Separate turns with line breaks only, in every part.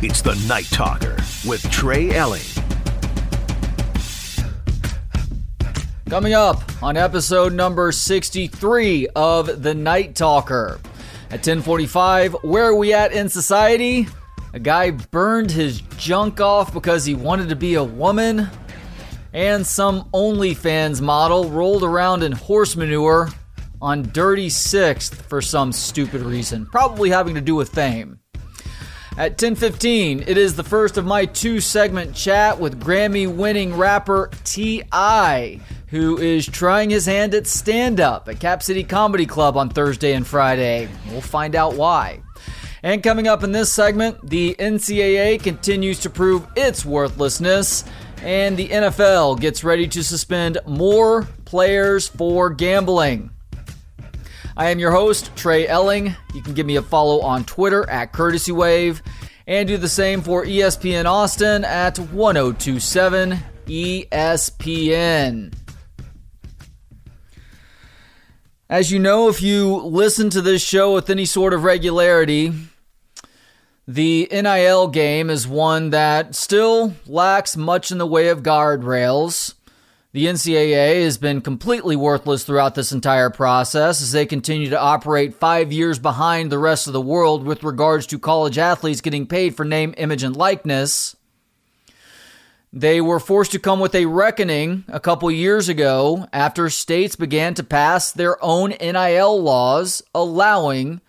It's the Night Talker with Trey Elling.
Coming up on episode number 63 of The Night Talker. At 1045, where are we at in society? A guy burned his junk off because he wanted to be a woman. And some OnlyFans model rolled around in horse manure on Dirty Sixth for some stupid reason, probably having to do with fame. At 10:15, it is the first of my two-segment chat with Grammy-winning rapper T.I., who is trying his hand at stand-up at Cap City Comedy Club on Thursday and Friday. We'll find out why. And coming up in this segment, the NCAA continues to prove its worthlessness, and the NFL gets ready to suspend more players for gambling. I am your host, Trey Elling. You can give me a follow on Twitter at Courtesy Wave and do the same for ESPN Austin at 1027 ESPN. As you know, if you listen to this show with any sort of regularity, the NIL game is one that still lacks much in the way of guardrails. The NCAA has been completely worthless throughout this entire process as they continue to operate five years behind the rest of the world with regards to college athletes getting paid for name, image, and likeness. They were forced to come with a reckoning a couple years ago after states began to pass their own NIL laws allowing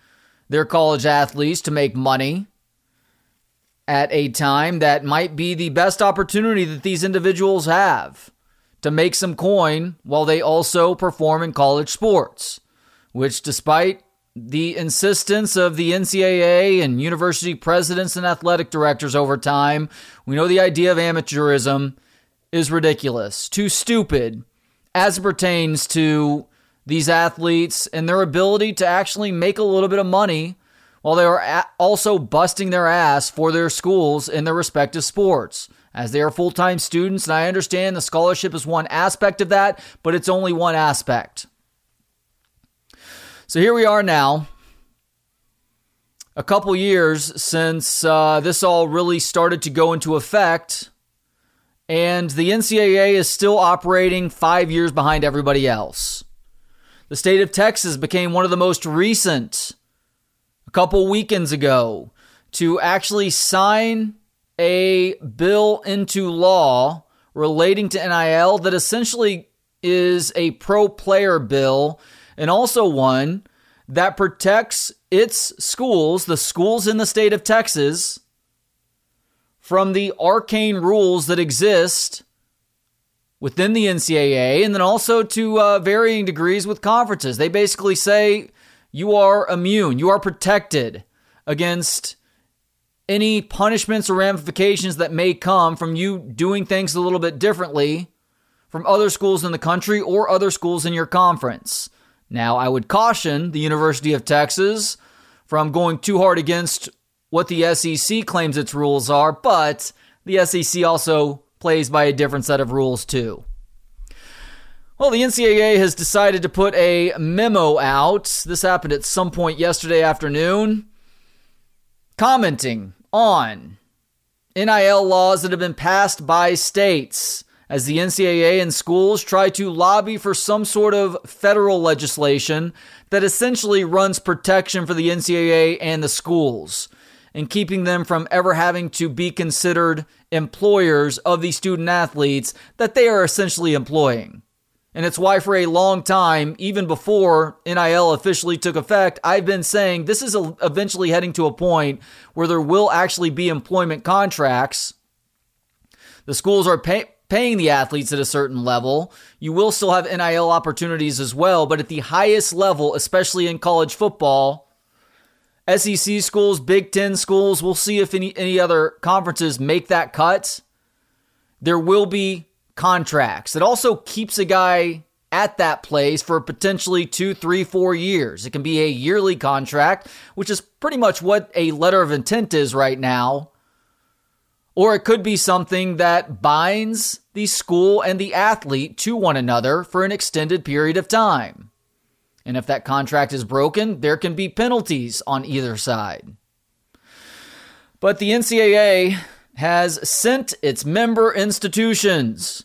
their college athletes to make money at a time that might be the best opportunity that these individuals have to make some coin while they also perform in college sports, which, despite the insistence of the NCAA and university presidents and athletic directors over time, we know the idea of amateurism is ridiculous, too stupid as it pertains to these athletes and their ability to actually make a little bit of money while they are also busting their ass for their schools in their respective sports as they are full time students. And I understand the scholarship is one aspect of that, but it's only one aspect. So here we are now, a couple years since uh, this all really started to go into effect. And the NCAA is still operating five years behind everybody else. The state of Texas became one of the most recent, a couple weekends ago, to actually sign a bill into law relating to NIL that essentially is a pro player bill and also one that protects its schools, the schools in the state of Texas, from the arcane rules that exist within the NCAA and then also to uh, varying degrees with conferences. They basically say you are immune, you are protected against any punishments or ramifications that may come from you doing things a little bit differently from other schools in the country or other schools in your conference. Now, I would caution the University of Texas from going too hard against what the SEC claims its rules are, but the SEC also plays by a different set of rules too. Well, the NCAA has decided to put a memo out. This happened at some point yesterday afternoon, commenting on NIL laws that have been passed by states as the NCAA and schools try to lobby for some sort of federal legislation that essentially runs protection for the NCAA and the schools and keeping them from ever having to be considered employers of the student athletes that they are essentially employing. And it's why, for a long time, even before NIL officially took effect, I've been saying this is eventually heading to a point where there will actually be employment contracts. The schools are pay- paying the athletes at a certain level. You will still have NIL opportunities as well, but at the highest level, especially in college football, SEC schools, Big Ten schools, we'll see if any, any other conferences make that cut. There will be contracts. It also keeps a guy at that place for potentially two, three, four years. It can be a yearly contract, which is pretty much what a letter of intent is right now. Or it could be something that binds the school and the athlete to one another for an extended period of time. And if that contract is broken, there can be penalties on either side. But the NCAA has sent its member institutions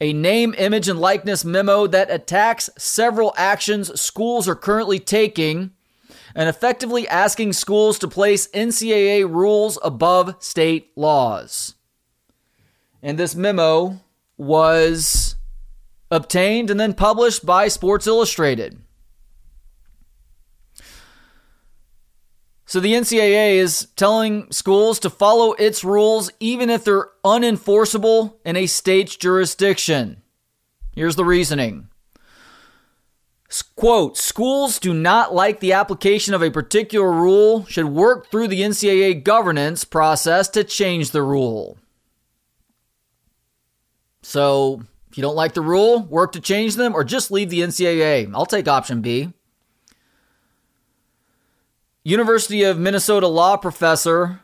a name, image, and likeness memo that attacks several actions schools are currently taking and effectively asking schools to place NCAA rules above state laws. And this memo was obtained and then published by Sports Illustrated. So the NCAA is telling schools to follow its rules even if they're unenforceable in a state's jurisdiction. Here's the reasoning. Quote, schools do not like the application of a particular rule, should work through the NCAA governance process to change the rule. So, if you don't like the rule, work to change them or just leave the NCAA. I'll take option B. University of Minnesota law professor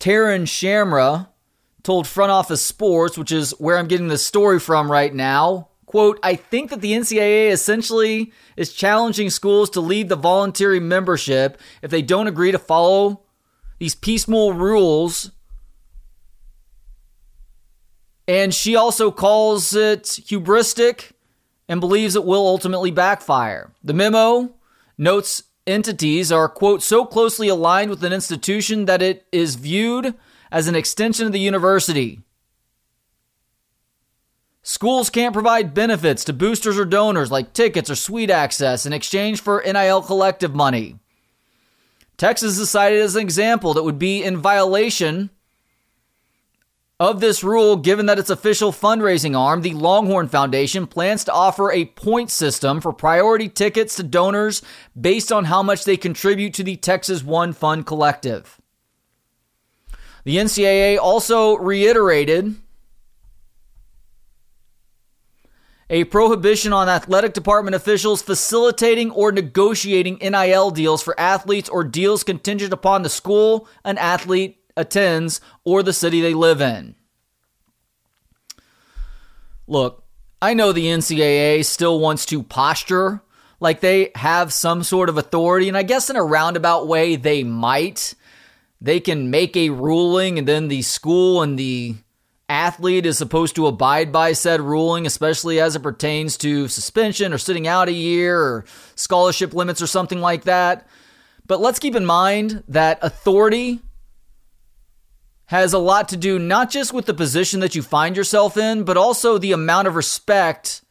Taryn Shamra told Front Office Sports, which is where I'm getting the story from right now, quote, I think that the NCAA essentially is challenging schools to leave the voluntary membership if they don't agree to follow these piecemeal rules. And she also calls it hubristic and believes it will ultimately backfire. The memo notes entities are, quote, so closely aligned with an institution that it is viewed as an extension of the university. Schools can't provide benefits to boosters or donors like tickets or suite access in exchange for NIL collective money. Texas is cited as an example that would be in violation of this rule, given that its official fundraising arm, the Longhorn Foundation, plans to offer a point system for priority tickets to donors based on how much they contribute to the Texas One Fund Collective. The NCAA also reiterated a prohibition on athletic department officials facilitating or negotiating NIL deals for athletes or deals contingent upon the school an athlete attends, or the city they live in. Look, I know the NCAA still wants to posture like they have some sort of authority, and I guess in a roundabout way they might. They can make a ruling, and then the school and the athlete is supposed to abide by said ruling, especially as it pertains to suspension or sitting out a year or scholarship limits or something like that. But let's keep in mind that authority has a lot to do not just with the position that you find yourself in, but also the amount of respect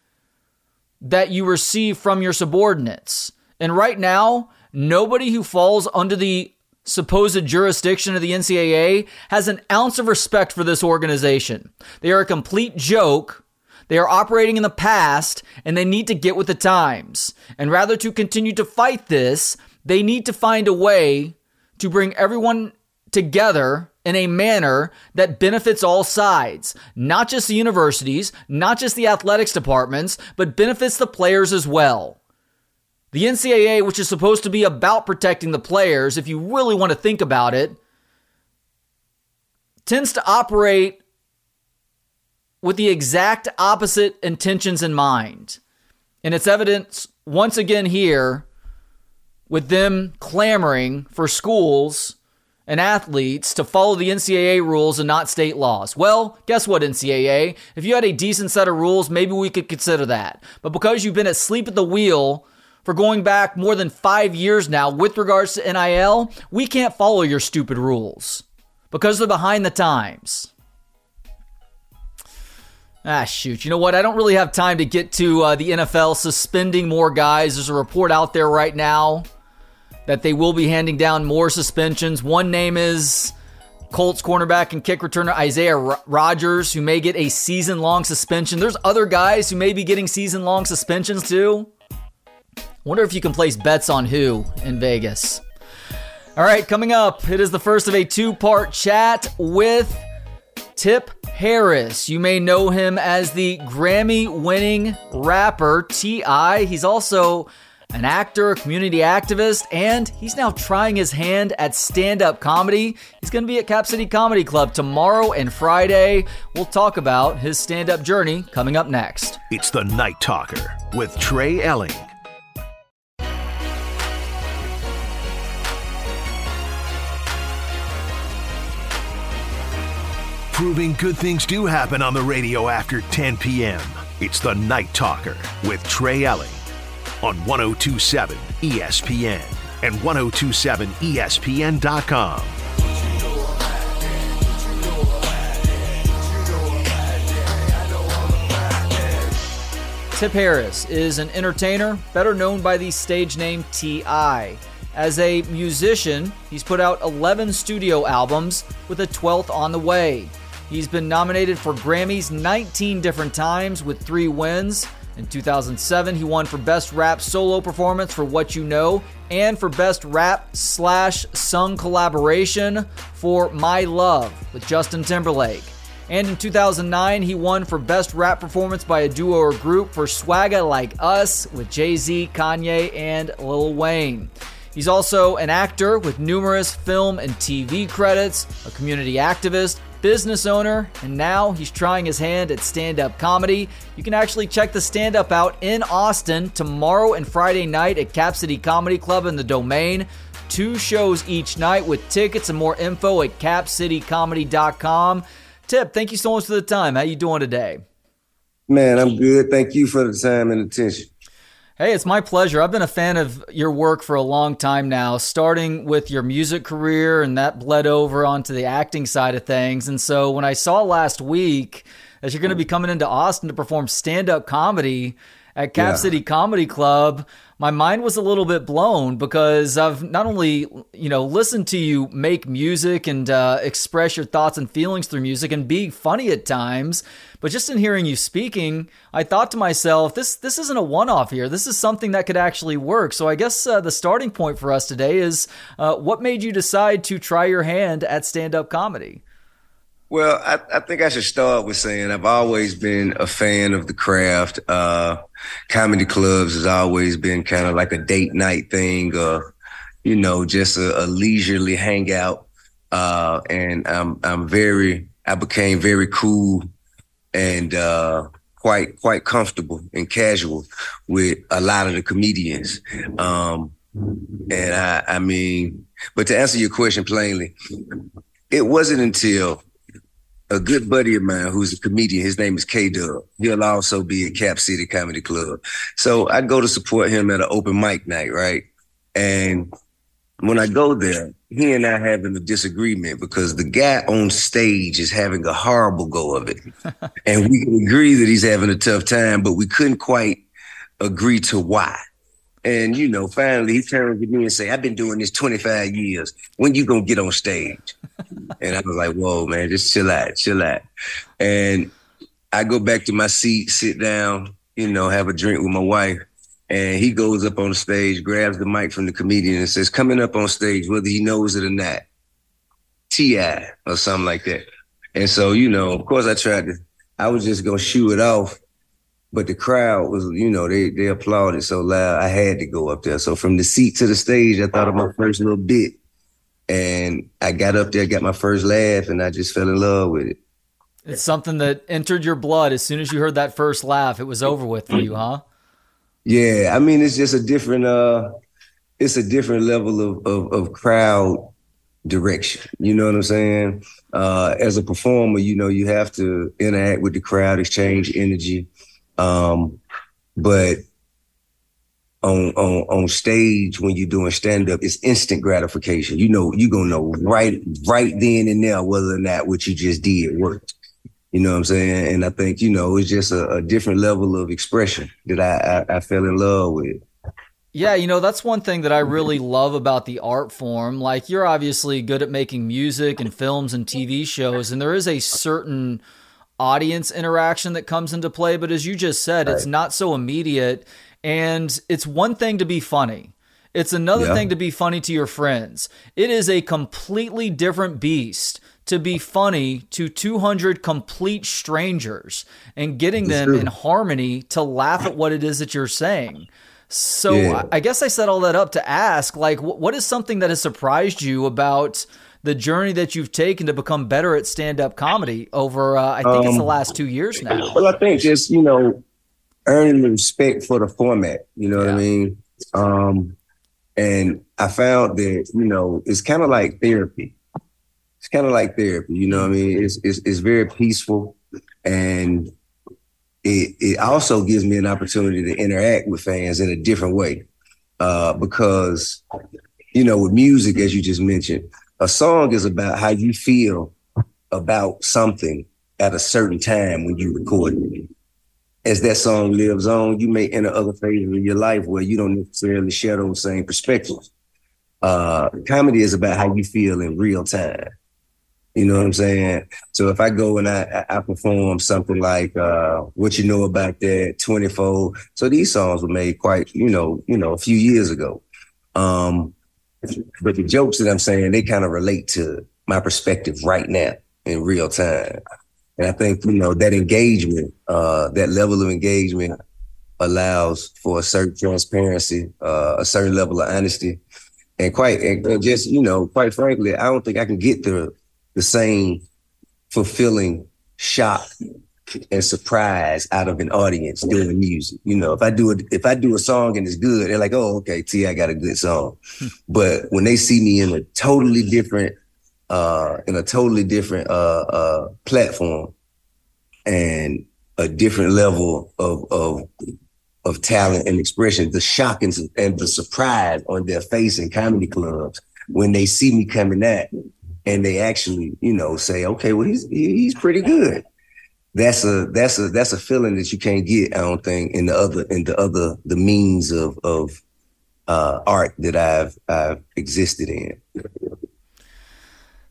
that you receive from your subordinates. And right now, nobody who falls under the supposed jurisdiction of the NCAA has an ounce of respect for this organization. They are a complete joke. They are operating in the past and they need to get with the times. And rather to continue to fight this, they need to find a way to bring everyone together in a manner that benefits all sides, not just the universities, not just the athletics departments, but benefits the players as well. The NCAA, which is supposed to be about protecting the players, if you really want to think about it, tends to operate with the exact opposite intentions in mind. And it's evidence once again here with them clamoring for schools and athletes to follow the NCAA rules and not state laws. Well, guess what, NCAA? If you had a decent set of rules, maybe we could consider that. But because you've been asleep at the wheel for going back more than five years now with regards to NIL, we can't follow your stupid rules because they're behind the times. Ah, shoot. You know what? I don't really have time to get to uh, the NFL suspending more guys. There's a report out there right now that they will be handing down more suspensions. One name is Colts cornerback and kick returner Isaiah Rodgers, who may get a season long suspension. There's other guys who may be getting season long suspensions too. Wonder if you can place bets on who in Vegas. All right, coming up, it is the first of a two part chat with Tip Harris. You may know him as the Grammy winning rapper T.I. He's also an actor, community activist, and he's now trying his hand at stand up comedy. He's going to be at Cap City Comedy Club tomorrow and Friday. We'll talk about his stand up journey coming up next.
It's the Night Talker with Trey Elling. proving good things do happen on the radio after 10 p.m. It's the Night Talker with Trey Elling on 1027 ESPN and 1027ESPN.com.
Tip Harris is an entertainer, better known by the stage name T.I. As a musician, he's put out 11 studio albums with a 12th on the way. He's been nominated for Grammys 19 different times with three wins. In 2007, he won for Best Rap Solo Performance for What You Know and for Best Rap slash Sung Collaboration for My Love with Justin Timberlake. And in 2009, he won for Best Rap Performance by a Duo or Group for Swagga Like Us with Jay Z, Kanye, and Lil Wayne. He's also an actor with numerous film and TV credits, a community activist, business owner, and now he's trying his hand at stand up comedy. You can actually check the stand up out in Austin tomorrow and Friday night at Cap City Comedy Club in the Domain. Two shows each night with tickets and more info at capcitycomedy.com. Tip, thank you so much for the time. How you doing today?
Man, I'm good. Thank you for the time and attention.
Hey, it's my pleasure. I've been a fan of your work for a long time now, starting with your music career, and that bled over onto the acting side of things. And so when I saw last week that you're going to be coming into Austin to perform stand up comedy at Cap yeah. City Comedy Club, my mind was a little bit blown because I've not only you know listened to you make music and uh, express your thoughts and feelings through music and be funny at times, but just in hearing you speaking, I thought to myself, this this isn't a one off here. This is something that could actually work. So I guess uh, the starting point for us today is uh, what made you decide to try your hand at stand up comedy.
Well, I, I, think I should start with saying I've always been a fan of the craft. Uh, comedy clubs has always been kind of like a date night thing, or you know, just a, a leisurely hangout. Uh, and I'm I'm very I became very cool and uh, quite quite comfortable and casual with a lot of the comedians. Um, and I I mean, but to answer your question plainly, it wasn't until a good buddy of mine who's a comedian. His name is K Dub. He'll also be at Cap City Comedy Club. So I go to support him at an open mic night, right? And when I go there, he and I having a disagreement because the guy on stage is having a horrible go of it. and we can agree that he's having a tough time, but we couldn't quite agree to why. And you know, finally he turned to me and say, I've been doing this 25 years. When you gonna get on stage? and I was like, whoa, man, just chill out, chill out. And I go back to my seat, sit down, you know, have a drink with my wife. And he goes up on stage, grabs the mic from the comedian and says, coming up on stage, whether he knows it or not, T.I. or something like that. And so, you know, of course I tried to, I was just gonna shoot it off but the crowd was, you know, they they applauded so loud. I had to go up there. So from the seat to the stage, I thought of my first little bit, and I got up there, got my first laugh, and I just fell in love with it.
It's something that entered your blood as soon as you heard that first laugh. It was over with for you, huh?
Yeah, I mean, it's just a different, uh, it's a different level of, of, of crowd direction. You know what I'm saying? Uh, as a performer, you know, you have to interact with the crowd, exchange energy. Um, but on on on stage when you're doing stand up, it's instant gratification. You know, you gonna know right right then and there whether or not what you just did worked. You know what I'm saying? And I think you know it's just a, a different level of expression that I, I I fell in love with.
Yeah, you know, that's one thing that I really love about the art form. Like, you're obviously good at making music and films and TV shows, and there is a certain audience interaction that comes into play. But as you just said, right. it's not so immediate. And it's one thing to be funny. It's another yeah. thing to be funny to your friends. It is a completely different beast to be funny to 200 complete strangers and getting them in harmony to laugh at what it is that you're saying. So yeah. I guess I set all that up to ask, like, what is something that has surprised you about the journey that you've taken to become better at stand up comedy over, uh, I think um, it's the um, last two years now.
Well, I think just, you know, earning respect for the format, you know yeah. what I mean? Um, and I found that, you know, it's kind of like therapy. it's kind of like therapy. You know what I mean? It's it's it's very peaceful, and it it also gives me an opportunity to interact with fans in a different way, uh, because you know with music, as you just mentioned, a song is about how you feel about something at a certain time when you record it. As that song lives on, you may enter other phases of your life where you don't necessarily share those same perspectives. Uh, comedy is about how you feel in real time. You know what I'm saying? So if I go and I, I perform something like uh, "What You Know About That," "24," so these songs were made quite, you know, you know, a few years ago. Um, but the jokes that I'm saying, they kind of relate to my perspective right now in real time. And I think, you know, that engagement, uh, that level of engagement allows for a certain transparency, uh, a certain level of honesty. And quite, and just, you know, quite frankly, I don't think I can get the, the same fulfilling shock and surprise out of an audience doing music. You know, if I do it, if I do a song and it's good, they're like, "Oh, okay, T, I got a good song." but when they see me in a totally different uh, in a totally different uh, uh, platform and a different level of of of talent and expression. The shock and, and the surprise on their face in comedy clubs when they see me coming at and they actually, you know, say, "Okay, well, he's he's pretty good." That's a that's a that's a feeling that you can't get. I don't think in the other in the other the means of of uh, art that I've I've existed in.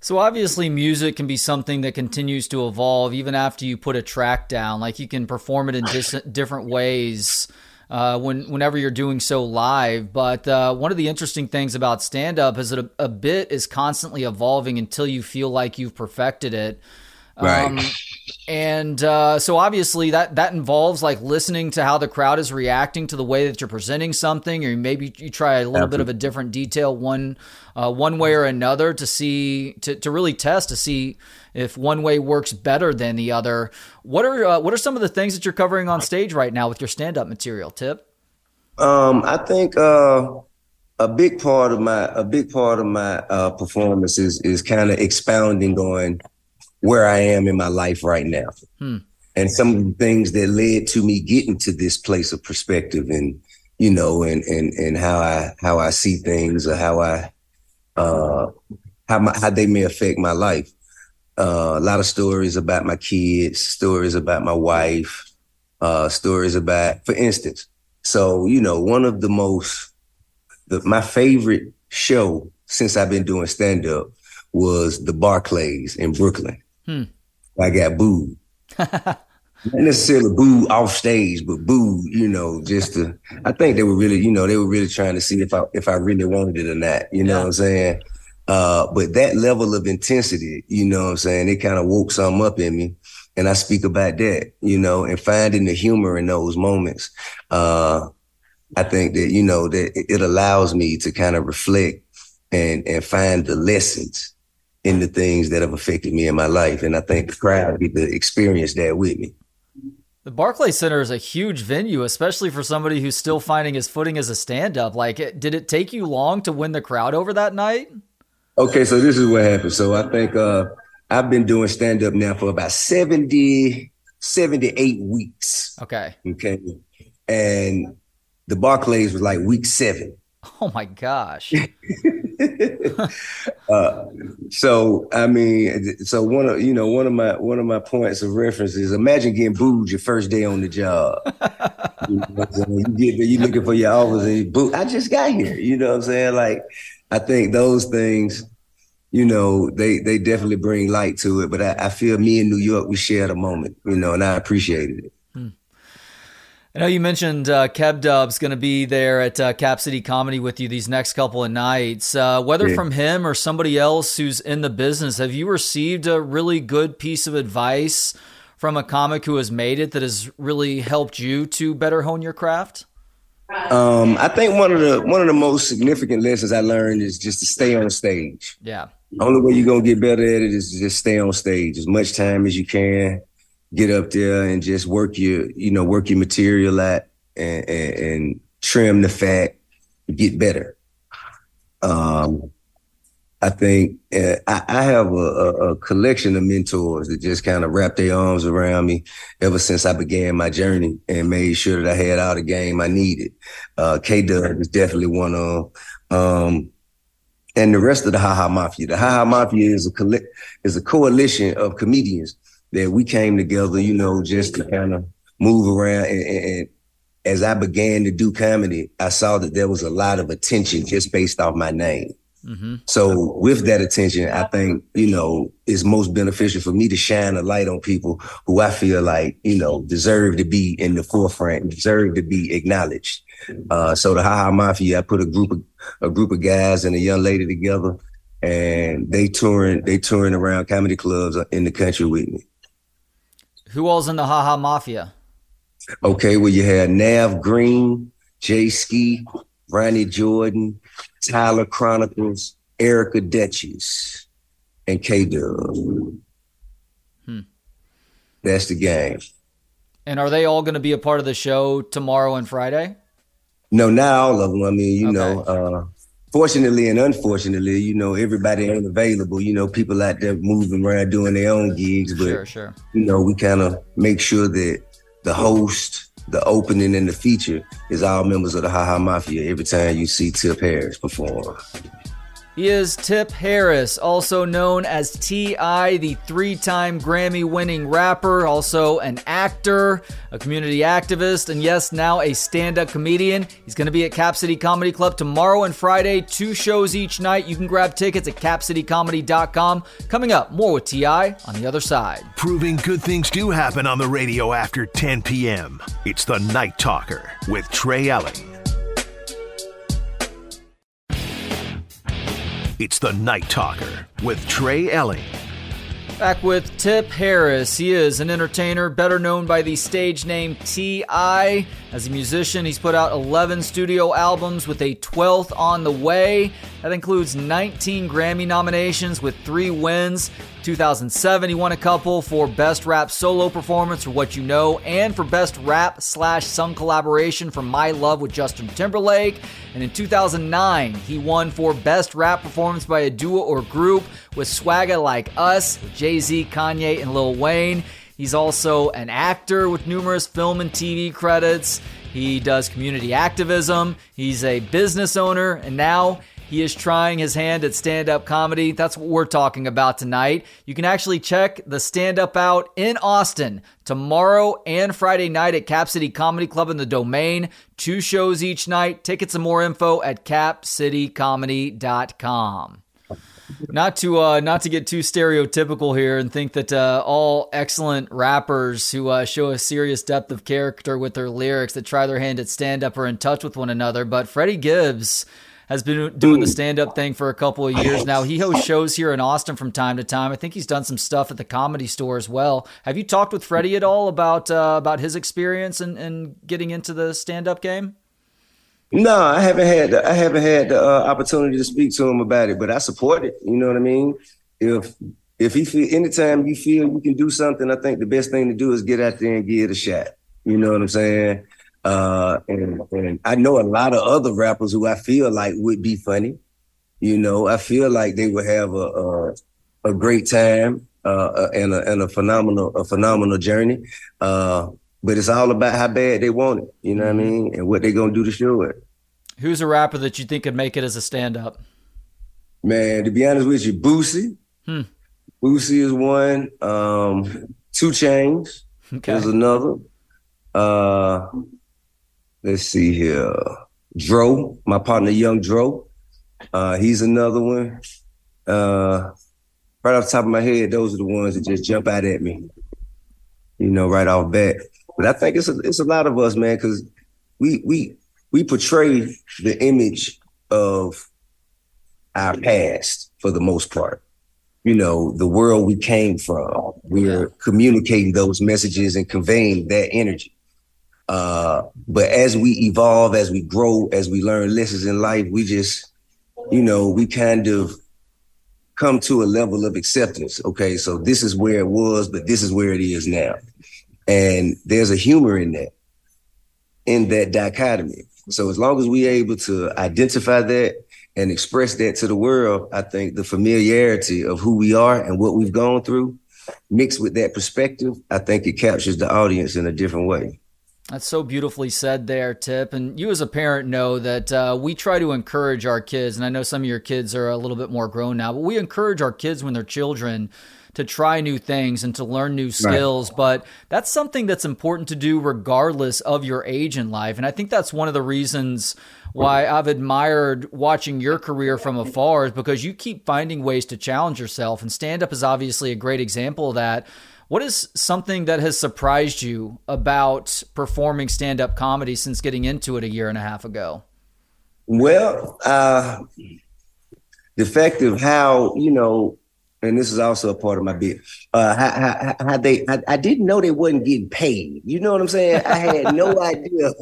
So obviously, music can be something that continues to evolve even after you put a track down. Like you can perform it in dis- different ways uh, when whenever you're doing so live. But uh, one of the interesting things about stand up is that a, a, bit is constantly evolving until you feel like you've perfected it.
Right. Um,
and uh, so obviously that that involves like listening to how the crowd is reacting to the way that you're presenting something, or maybe you try a little Absolutely. bit of a different detail one uh, one way or another to see to, to really test to see if one way works better than the other. What are uh, what are some of the things that you're covering on stage right now with your stand up material? Tip.
Um, I think uh, a big part of my a big part of my uh, performance is is kind of expounding on where I am in my life right now. Hmm. And some of the things that led to me getting to this place of perspective and, you know, and, and, and how I, how I see things or how I, uh, how my, how they may affect my life. Uh, a lot of stories about my kids, stories about my wife, uh, stories about, for instance, so, you know, one of the most, the, my favorite show since I've been doing stand up was the Barclays in Brooklyn. Hmm. I got booed. Not necessarily booed off stage, but booed, you know, just to I think they were really, you know, they were really trying to see if I if I really wanted it or not. You know yeah. what I'm saying? Uh, but that level of intensity, you know what I'm saying, it kind of woke something up in me. And I speak about that, you know, and finding the humor in those moments. Uh, I think that, you know, that it allows me to kind of reflect and and find the lessons in the things that have affected me in my life. And I think the crowd get to experience that with me.
The Barclay Center is a huge venue, especially for somebody who's still finding his footing as a stand up. Like, did it take you long to win the crowd over that night?
Okay, so this is what happened. So I think uh, I've been doing stand up now for about 70, 78 weeks.
Okay.
Okay. And the Barclays was like week seven.
Oh my gosh.
uh, so I mean, so one of you know one of my one of my points of reference is imagine getting booed your first day on the job. you, know you get there, you looking for your office and you boo. I just got here. You know what I'm saying? Like, I think those things, you know, they they definitely bring light to it. But I, I feel me in New York, we shared a moment, you know, and I appreciated it.
I know you mentioned uh, K Dub's going to be there at uh, Cap City Comedy with you these next couple of nights. Uh, whether yeah. from him or somebody else who's in the business, have you received a really good piece of advice from a comic who has made it that has really helped you to better hone your craft?
Um, I think one of the one of the most significant lessons I learned is just to stay on stage.
Yeah.
The only way you're gonna get better at it is to just stay on stage as much time as you can get up there and just work your, you know, work your material at and, and, and trim the fat, get better. Um, I think uh, I, I, have a, a, collection of mentors that just kind of wrapped their arms around me ever since I began my journey and made sure that I had all the game I needed. Uh, K Dub is definitely one of um, and the rest of the Ha Ha Mafia. The Ha Ha Mafia is a coll- is a coalition of comedians that we came together, you know, just to kind of move around. And, and, and, as I began to do comedy, I saw that there was a lot of attention just based off my name. Mm-hmm. So with that attention, I think, you know, it's most beneficial for me to shine a light on people who I feel like, you know, deserve to be in the forefront, deserve to be acknowledged. Uh, so the Ha Ha Mafia, I put a group of a group of guys and a young lady together, and they touring they touring around comedy clubs in the country with me.
Who all's in the haha Ha Mafia?
Okay, well you had Nav Green, Jay Ski, Ronnie Jordan, Tyler Chronicles, Erica Duchess, and K Dub. Hmm. That's the game.
And are they all going to be a part of the show tomorrow and Friday?
No, not all of them. I mean, you okay. know, uh, fortunately and unfortunately, you know, everybody ain't available. You know, people out there moving around doing their own gigs, but
sure, sure.
you know, we kind of make sure that the host, the opening, and the feature is all members of the Ha Ha Mafia. Every time you see Tip Harris perform.
He is Tip Harris, also known as T.I., the three time Grammy winning rapper, also an actor, a community activist, and yes, now a stand up comedian. He's going to be at Cap City Comedy Club tomorrow and Friday, two shows each night. You can grab tickets at capcitycomedy.com. Coming up, more with T.I. on the other side.
Proving good things do happen on the radio after 10 p.m. It's the Night Talker with Trey Elling. It's the Night Talker with Trey Elling.
Back with Tip Harris. He is an entertainer, better known by the stage name T.I. As a musician, he's put out 11 studio albums with a 12th on the way. That includes 19 Grammy nominations with three wins. 2007, he won a couple for Best Rap Solo Performance for What You Know and for Best Rap slash Sung Collaboration for My Love with Justin Timberlake. And in 2009, he won for Best Rap Performance by a Duo or Group with Swagga Like Us, Jay Z, Kanye, and Lil Wayne. He's also an actor with numerous film and TV credits. He does community activism. He's a business owner, and now he is trying his hand at stand up comedy. That's what we're talking about tonight. You can actually check the stand up out in Austin tomorrow and Friday night at Cap City Comedy Club in the Domain. Two shows each night. Tickets and more info at capcitycomedy.com. Not to uh, not to get too stereotypical here and think that uh, all excellent rappers who uh, show a serious depth of character with their lyrics that try their hand at stand up are in touch with one another, but Freddie Gibbs has been doing the stand up thing for a couple of years now. He hosts shows here in Austin from time to time. I think he's done some stuff at the comedy store as well. Have you talked with Freddie at all about uh, about his experience and, and getting into the stand up game?
No, I haven't had the, I haven't had the uh, opportunity to speak to him about it, but I support it. You know what I mean? If if he feel anytime you feel you can do something, I think the best thing to do is get out there and give it a shot. You know what I'm saying? Uh, and, and I know a lot of other rappers who I feel like would be funny. You know, I feel like they would have a a, a great time uh, and a and a phenomenal a phenomenal journey. Uh, but it's all about how bad they want it. You know what I mm-hmm. mean? And what they gonna do to show it.
Who's a rapper that you think could make it as a stand up?
Man, to be honest with you, Boosie. Hmm. Boosie is one. Um, 2 Chainz okay. is another. Uh, let's see here. Dro, my partner Young Dro. Uh, he's another one. Uh, right off the top of my head, those are the ones that just jump out at me. You know, right off bat. But I think it's a, it's a lot of us, man, because we we we portray the image of our past for the most part. You know, the world we came from. We're communicating those messages and conveying that energy. Uh, but as we evolve, as we grow, as we learn lessons in life, we just, you know, we kind of come to a level of acceptance. Okay, so this is where it was, but this is where it is now. And there's a humor in that, in that dichotomy. So as long as we're able to identify that and express that to the world, I think the familiarity of who we are and what we've gone through, mixed with that perspective, I think it captures the audience in a different way.
That's so beautifully said there, Tip. And you, as a parent, know that uh, we try to encourage our kids. And I know some of your kids are a little bit more grown now, but we encourage our kids when they're children to try new things and to learn new skills. Right. But that's something that's important to do regardless of your age in life. And I think that's one of the reasons why I've admired watching your career from afar is because you keep finding ways to challenge yourself. And stand up is obviously a great example of that. What is something that has surprised you about performing stand up comedy since getting into it a year and a half ago?
Well, uh, the fact of how, you know, and this is also a part of my bit. Uh, how, how, how they, I, I, didn't know they wasn't getting paid. You know what I'm saying? I had no idea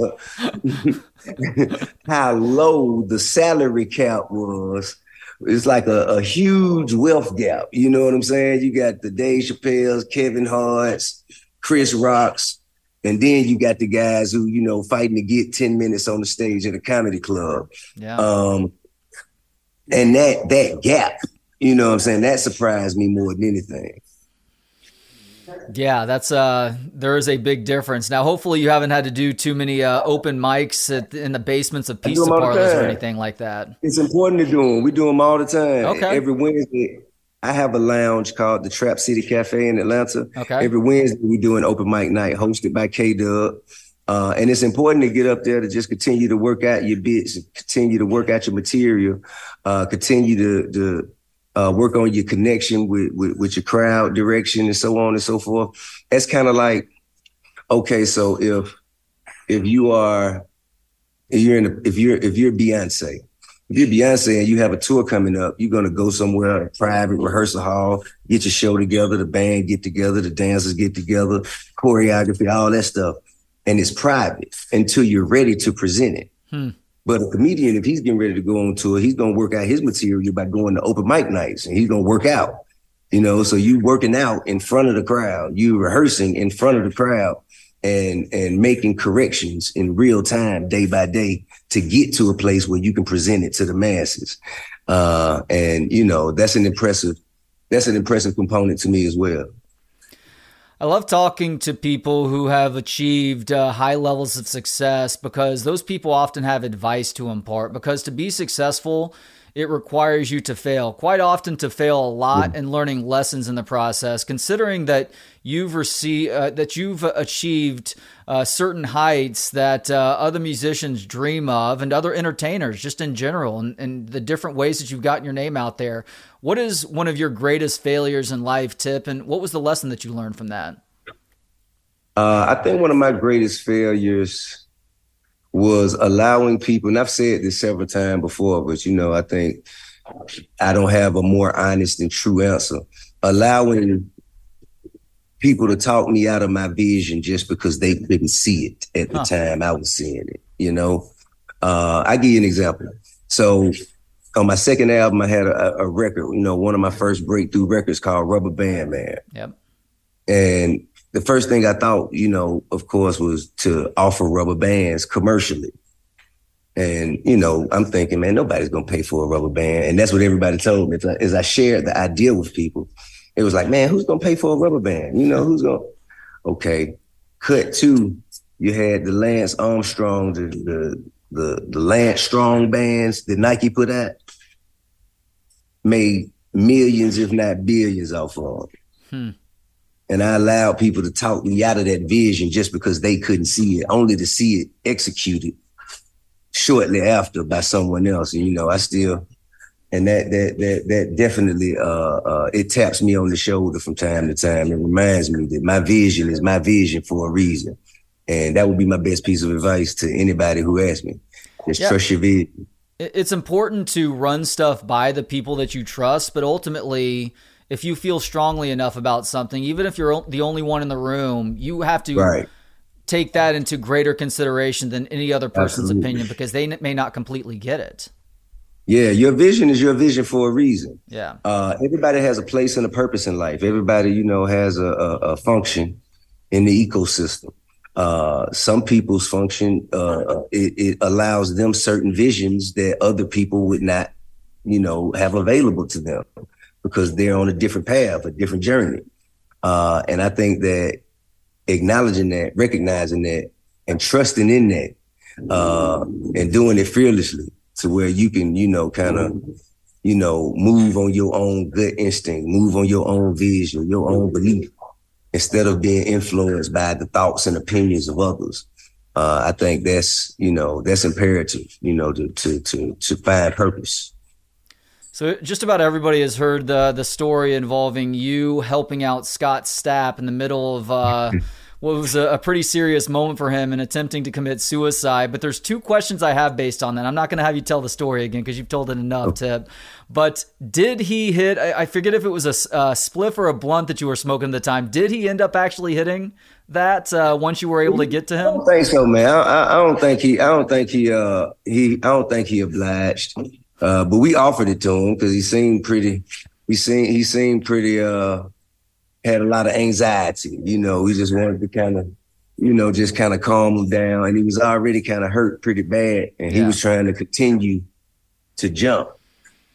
how low the salary cap was it's like a, a, huge wealth gap. You know what I'm saying? You got the Dave Chappelle's, Kevin Hart's, Chris Rock's, and then you got the guys who, you know, fighting to get 10 minutes on the stage at a comedy club. Yeah. Um, and that that gap, you know what I'm saying, that surprised me more than anything.
Yeah, that's uh there is a big difference. Now hopefully you haven't had to do too many uh, open mics at, in the basements of pizza parlors or anything like that.
It's important to do them. We do them all the time. Okay. Every Wednesday I have a lounge called the Trap City Cafe in Atlanta. Okay. Every Wednesday we do an open mic night hosted by K Dub. Uh, and it's important to get up there to just continue to work out your bits, continue to work out your material, uh, continue to, to uh, work on your connection with, with, with your crowd direction and so on and so forth. That's kind of like, okay, so if if you are if you're in a, if you're if you're Beyonce, if you're Beyonce and you have a tour coming up, you're gonna go somewhere, a private rehearsal hall, get your show together, the band get together, the dancers get together, choreography, all that stuff, and it's private until you're ready to present it. Hmm. But a comedian, if he's getting ready to go on tour, he's gonna work out his material by going to open mic nights and he's gonna work out. You know, so you working out in front of the crowd, you rehearsing in front of the crowd and and making corrections in real time, day by day, to get to a place where you can present it to the masses. Uh, and you know, that's an impressive that's an impressive component to me as well.
I love talking to people who have achieved uh, high levels of success because those people often have advice to impart. Because to be successful, it requires you to fail. Quite often, to fail a lot mm. and learning lessons in the process. Considering that you've received, uh, that you've achieved uh, certain heights that uh, other musicians dream of, and other entertainers, just in general, and, and the different ways that you've gotten your name out there. What is one of your greatest failures in life, Tip, and what was the lesson that you learned from that?
Uh, I think one of my greatest failures was allowing people, and I've said this several times before, but you know, I think I don't have a more honest and true answer. Allowing people to talk me out of my vision just because they couldn't see it at the huh. time I was seeing it, you know? Uh, I give you an example. So on my second album, I had a, a, record, you know, one of my first breakthrough records called Rubber Band Man.
Yep.
And the first thing I thought, you know, of course, was to offer rubber bands commercially. And, you know, I'm thinking, man, nobody's going to pay for a rubber band. And that's what everybody told me. As I shared the idea with people, it was like, man, who's going to pay for a rubber band? You know, who's going to, okay. Cut two, you had the Lance Armstrong, the, the, the, the Lance Strong bands that Nike put out made millions, if not billions, off of. Hmm. And I allowed people to talk me out of that vision just because they couldn't see it, only to see it executed shortly after by someone else. And you know, I still and that that that that definitely uh uh it taps me on the shoulder from time to time. It reminds me that my vision is my vision for a reason. And that would be my best piece of advice to anybody who asks me. Just yep. trust your vision
it's important to run stuff by the people that you trust, but ultimately, if you feel strongly enough about something, even if you're the only one in the room, you have to right. take that into greater consideration than any other person's Absolutely. opinion because they may not completely get it.
Yeah, your vision is your vision for a reason.
Yeah.
Uh, everybody has a place and a purpose in life. Everybody, you know, has a, a, a function in the ecosystem. Uh, some people's function uh, it, it, allows them certain visions that other people would not you know, have available to them because they're on a different path, a different journey. Uh, and I think that acknowledging that, recognizing that, and trusting in that, uh, and doing it fearlessly to where you can, you know, kind of, you know, move on your own gut instinct, move on your own vision, your own belief, instead of being influenced by the thoughts and opinions of others. Uh, I think that's, you know, that's imperative, you know, to to to to find purpose.
So just about everybody has heard the the story involving you helping out Scott Stapp in the middle of uh, what was a, a, pretty serious moment for him in attempting to commit suicide. But there's two questions I have based on that. I'm not going to have you tell the story again because you've told it enough, oh. Tip. But did he hit? I, I forget if it was a, a, spliff or a blunt that you were smoking at the time. Did he end up actually hitting that uh, once you were able to get to him?
I don't think so, man. I, I don't think he. I don't think he. Uh, he. I don't think he obliged. Uh, but we offered it to him because he seemed pretty. He seemed he seemed pretty. Uh, had a lot of anxiety. You know, we just wanted to kind of, you know, just kind of calm him down. And he was already kind of hurt pretty bad, and he was trying to continue to jump.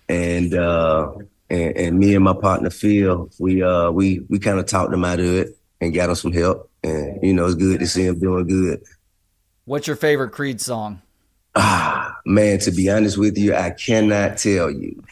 And uh, and, and me and my partner Phil, we uh we we kind of talked him out of it and got him some help. And you know, it's good to see him doing good.
What's your favorite Creed song?
Ah, man, to be honest with you, I cannot tell you.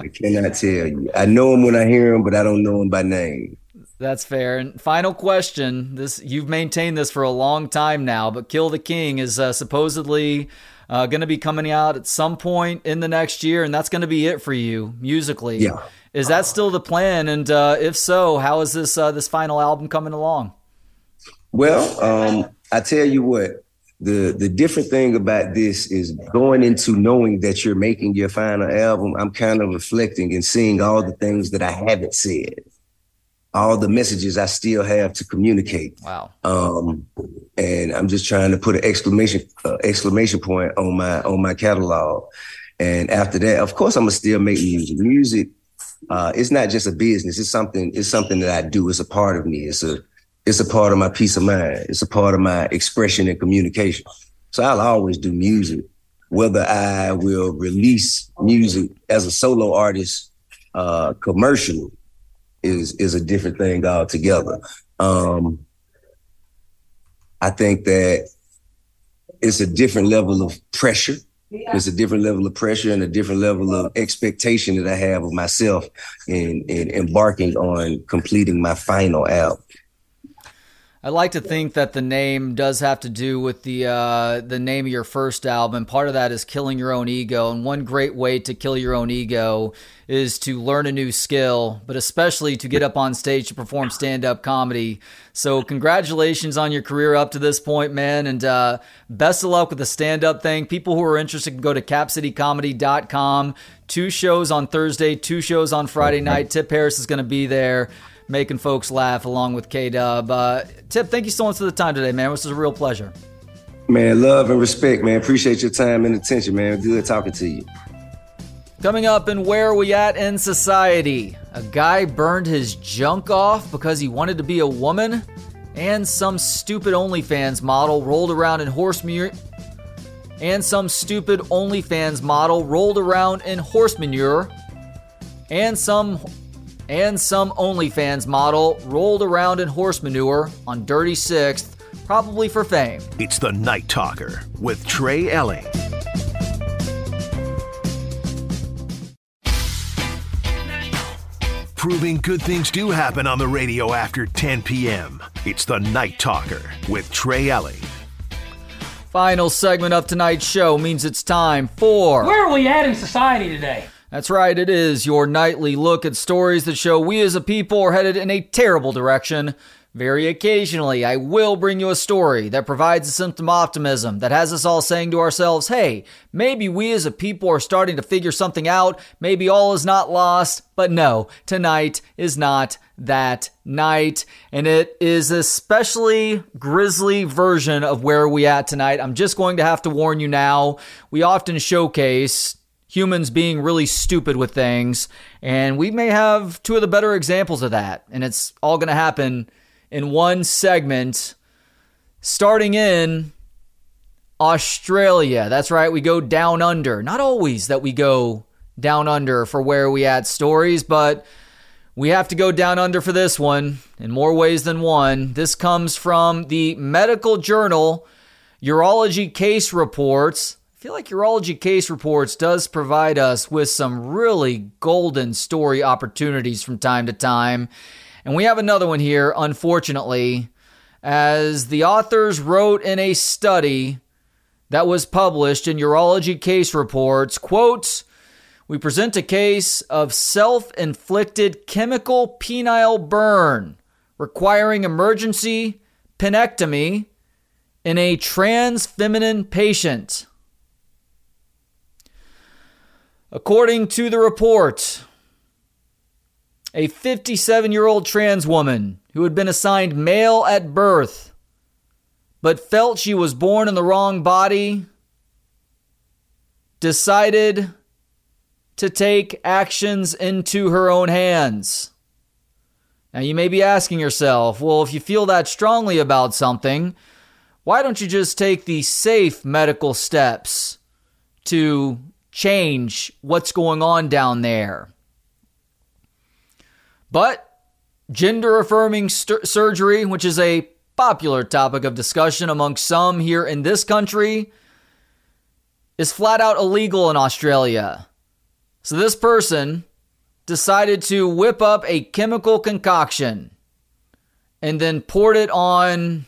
I cannot tell you. I know him when I hear him, but I don't know him by name.
That's fair. And final question: This you've maintained this for a long time now, but "Kill the King" is uh, supposedly uh, going to be coming out at some point in the next year, and that's going to be it for you musically.
Yeah.
Is that still the plan? And uh, if so, how is this uh, this final album coming along?
Well, um, I tell you what, the the different thing about this is going into knowing that you're making your final album. I'm kind of reflecting and seeing all the things that I haven't said, all the messages I still have to communicate.
Wow.
Um, and I'm just trying to put an exclamation uh, exclamation point on my on my catalog. And after that, of course, I'm gonna still make music. Music, uh, it's not just a business. It's something. It's something that I do. It's a part of me. It's a it's a part of my peace of mind. It's a part of my expression and communication. So I'll always do music, whether I will release music as a solo artist uh, commercially is is a different thing altogether. Um, I think that it's a different level of pressure. It's a different level of pressure and a different level of expectation that I have of myself in, in embarking on completing my final album.
I like to think that the name does have to do with the uh, the name of your first album. Part of that is killing your own ego, and one great way to kill your own ego is to learn a new skill, but especially to get up on stage to perform stand up comedy. So, congratulations on your career up to this point, man, and uh, best of luck with the stand up thing. People who are interested can go to capcitycomedy.com. Two shows on Thursday, two shows on Friday night. Tip Harris is going to be there making folks laugh along with K Dub. Uh, Tip, thank you so much for the time today, man. This was a real pleasure.
Man, love and respect, man. Appreciate your time and attention, man. Good talking to you.
Coming up, and where are we at in society? A guy burned his junk off because he wanted to be a woman, and some stupid OnlyFans model rolled around in horse manure. And some stupid OnlyFans model rolled around in horse manure, and some and some OnlyFans model rolled around in horse manure on Dirty Sixth, probably for fame.
It's the Night Talker with Trey Elling. Proving good things do happen on the radio after 10 p.m. It's the Night Talker with Trey Elling.
Final segment of tonight's show means it's time for.
Where are we at in society today?
That's right, it is your nightly look at stories that show we as a people are headed in a terrible direction. Very occasionally, I will bring you a story that provides a symptom of optimism that has us all saying to ourselves, hey, maybe we as a people are starting to figure something out. Maybe all is not lost. But no, tonight is not that night. And it is a especially grisly version of where we at tonight. I'm just going to have to warn you now. We often showcase humans being really stupid with things. And we may have two of the better examples of that. And it's all going to happen in one segment, starting in Australia. That's right, we go down under. Not always that we go down under for where we add stories, but we have to go down under for this one in more ways than one. This comes from the medical journal Urology Case Reports. Feel like Urology Case Reports does provide us with some really golden story opportunities from time to time. And we have another one here, unfortunately, as the authors wrote in a study that was published in Urology Case Reports, quote, we present a case of self-inflicted chemical penile burn requiring emergency penectomy in a trans feminine patient. According to the report, a 57 year old trans woman who had been assigned male at birth but felt she was born in the wrong body decided to take actions into her own hands. Now, you may be asking yourself, well, if you feel that strongly about something, why don't you just take the safe medical steps to change what's going on down there? But gender affirming st- surgery, which is a popular topic of discussion among some here in this country, is flat out illegal in Australia. So this person decided to whip up a chemical concoction and then poured it on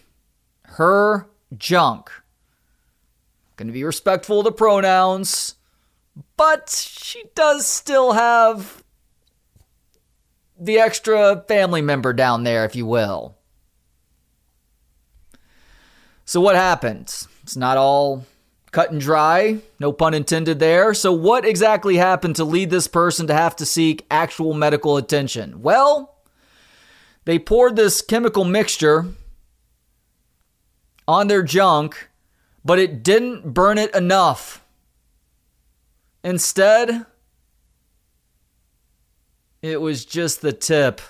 her junk. Going to be respectful of the pronouns, but she does still have the extra family member down there, if you will. So, what happened? It's not all cut and dry, no pun intended there. So, what exactly happened to lead this person to have to seek actual medical attention? Well, they poured this chemical mixture on their junk, but it didn't burn it enough. Instead, it was just the tip.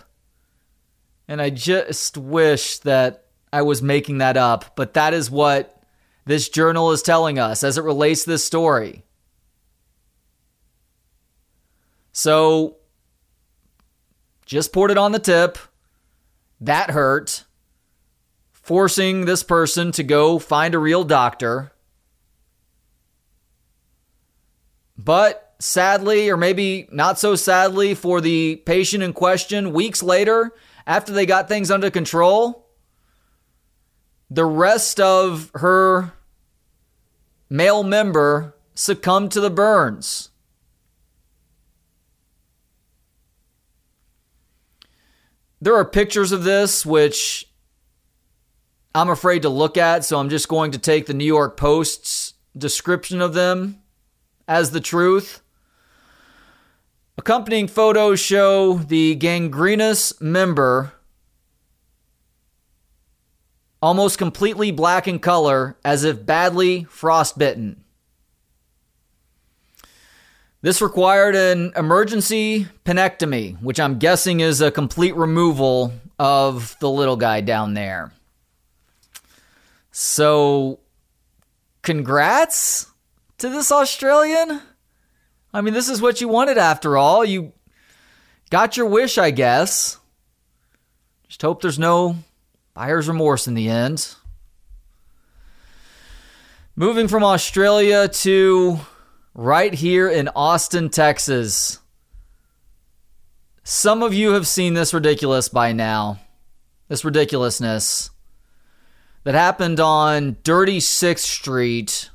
And I just wish that I was making that up, but that is what this journal is telling us as it relates to this story. So, just poured it on the tip. That hurt forcing this person to go find a real doctor. But sadly, or maybe not so sadly for the patient in question, weeks later, after they got things under control, the rest of her male member succumbed to the burns. There are pictures of this, which I'm afraid to look at, so I'm just going to take the New York Post's description of them as the truth. Accompanying photos show the gangrenous member almost completely black in color as if badly frostbitten. This required an emergency penectomy, which I'm guessing is a complete removal of the little guy down there. So, congrats to this Australian. I mean, this is what you wanted after all. You got your wish, I guess. Just hope there's no buyer's remorse in the end. Moving from Australia to right here in Austin, Texas. Some of you have seen this ridiculous by now. This ridiculousness that happened on Dirty 6th Street.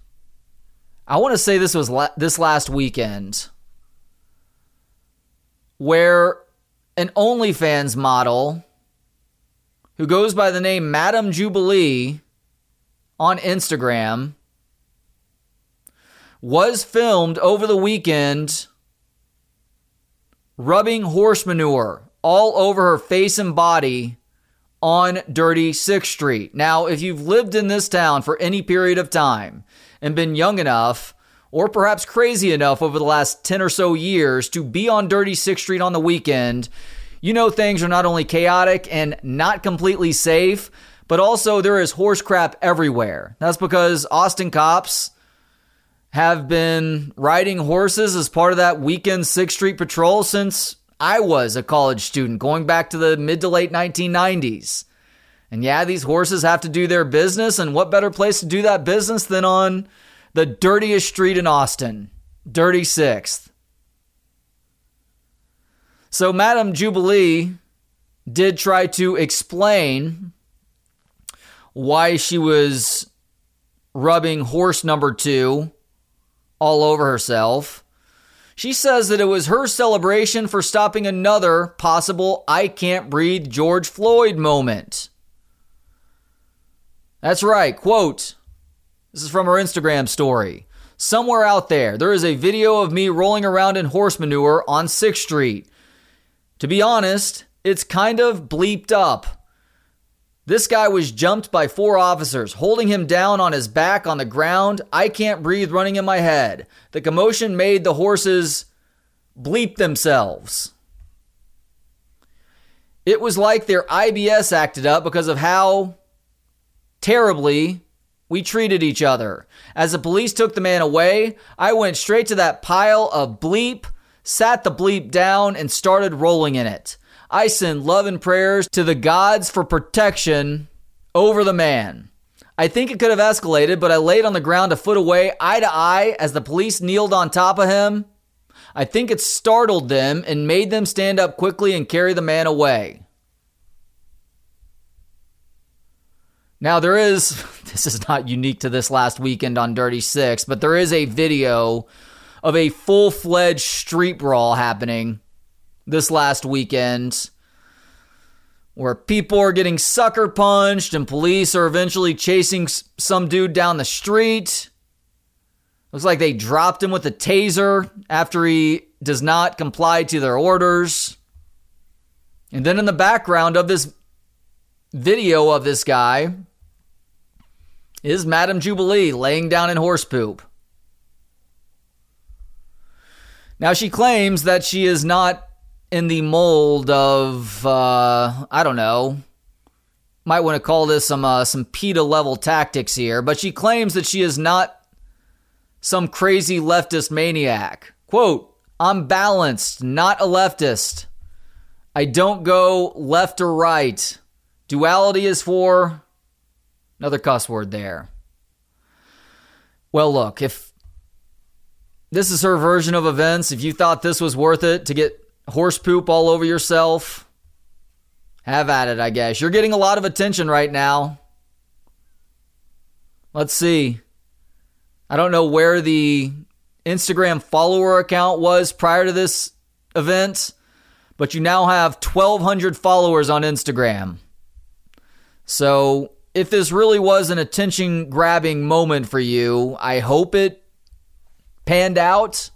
I want to say this was la- this last weekend where an OnlyFans model who goes by the name Madam Jubilee on Instagram was filmed over the weekend rubbing horse manure all over her face and body on Dirty 6th Street. Now, if you've lived in this town for any period of time and been young enough, or perhaps crazy enough over the last 10 or so years to be on Dirty 6th Street on the weekend, you know things are not only chaotic and not completely safe, but also there is horse crap everywhere. That's because Austin cops have been riding horses as part of that weekend 6th Street patrol since I was a college student, going back to the mid to late 1990s. And yeah, these horses have to do their business, and what better place to do that business than on the dirtiest street in Austin, Dirty Sixth. So, Madame Jubilee did try to explain why she was rubbing horse number two all over herself. She says that it was her celebration for stopping another possible I can't breathe George Floyd moment. That's right, quote. This is from her Instagram story. Somewhere out there, there is a video of me rolling around in horse manure on 6th Street. To be honest, it's kind of bleeped up. This guy was jumped by four officers, holding him down on his back on the ground. I can't breathe running in my head. The commotion made the horses bleep themselves. It was like their IBS acted up because of how terribly we treated each other. As the police took the man away, I went straight to that pile of bleep, sat the bleep down, and started rolling in it. I send love and prayers to the gods for protection over the man. I think it could have escalated, but I laid on the ground a foot away, eye to eye, as the police kneeled on top of him. I think it startled them and made them stand up quickly and carry the man away. Now, there is, this is not unique to this last weekend on Dirty Six, but there is a video of a full fledged street brawl happening this last weekend where people are getting sucker punched and police are eventually chasing some dude down the street. Looks like they dropped him with a taser after he does not comply to their orders. And then in the background of this video of this guy is Madame Jubilee laying down in horse poop. Now she claims that she is not in the mold of uh, I don't know. Might want to call this some uh, some PETA level tactics here, but she claims that she is not some crazy leftist maniac. Quote, I'm balanced, not a leftist. I don't go left or right. Duality is for another cuss word there. Well, look, if this is her version of events, if you thought this was worth it to get horse poop all over yourself. Have at it, I guess. You're getting a lot of attention right now. Let's see. I don't know where the Instagram follower account was prior to this event, but you now have 1,200 followers on Instagram. So, if this really was an attention grabbing moment for you, I hope it panned out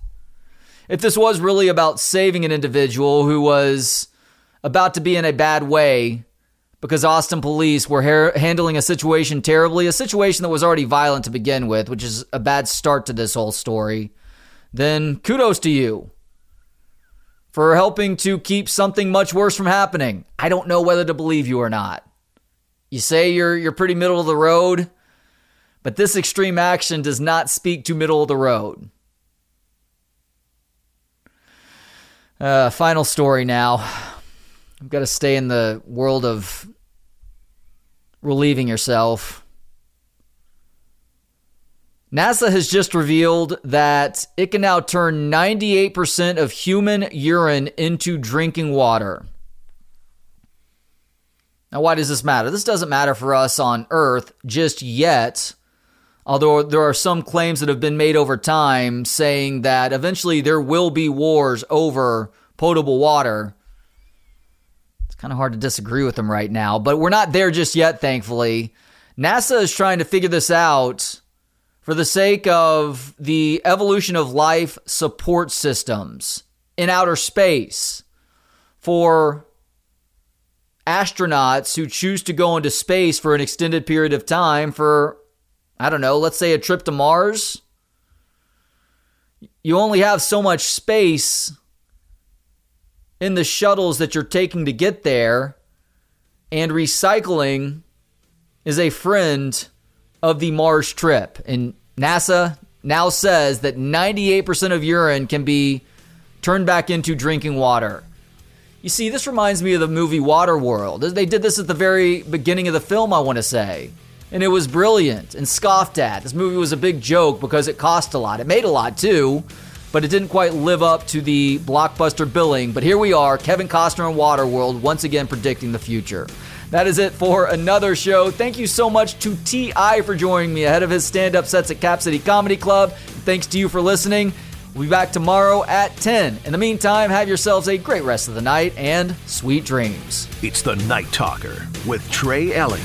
if this was really about saving an individual who was about to be in a bad way because Austin police were ha- handling a situation terribly, a situation that was already violent to begin with, which is a bad start to this whole story, then kudos to you for helping to keep something much worse from happening. I don't know whether to believe you or not. You say you're you're pretty middle of the road, but this extreme action does not speak to middle of the road. Uh, final story now. I've got to stay in the world of relieving yourself. NASA has just revealed that it can now turn 98% of human urine into drinking water. Now, why does this matter? This doesn't matter for us on Earth just yet Although there are some claims that have been made over time saying that eventually there will be wars over potable water. It's kind of hard to disagree with them right now, but we're not there just yet, thankfully. NASA is trying to figure this out for the sake of the evolution of life support systems in outer space for astronauts who choose to go into space for an extended period of time for I don't know, let's say a trip to Mars, you only have so much space in the shuttles that you're taking to get there, and recycling is a friend of the Mars trip. And NASA, now says that 98% of urine can be turned back into drinking water. You see, this reminds me of the movie Waterworld. They did this at the very beginning of the film, I want to say. And it was brilliant and scoffed at. This movie was a big joke because it cost a lot. It made a lot too, but it didn't quite live up to the blockbuster billing. But here we are, Kevin Costner in Waterworld, once again predicting the future. That is it for another show. Thank you so much to T.I. for joining me ahead of his stand up sets at Cap City Comedy Club. Thanks to you for listening. We'll be back tomorrow at 10. In the meantime, have yourselves a great rest of the night and sweet dreams.
It's the Night Talker with Trey Elling.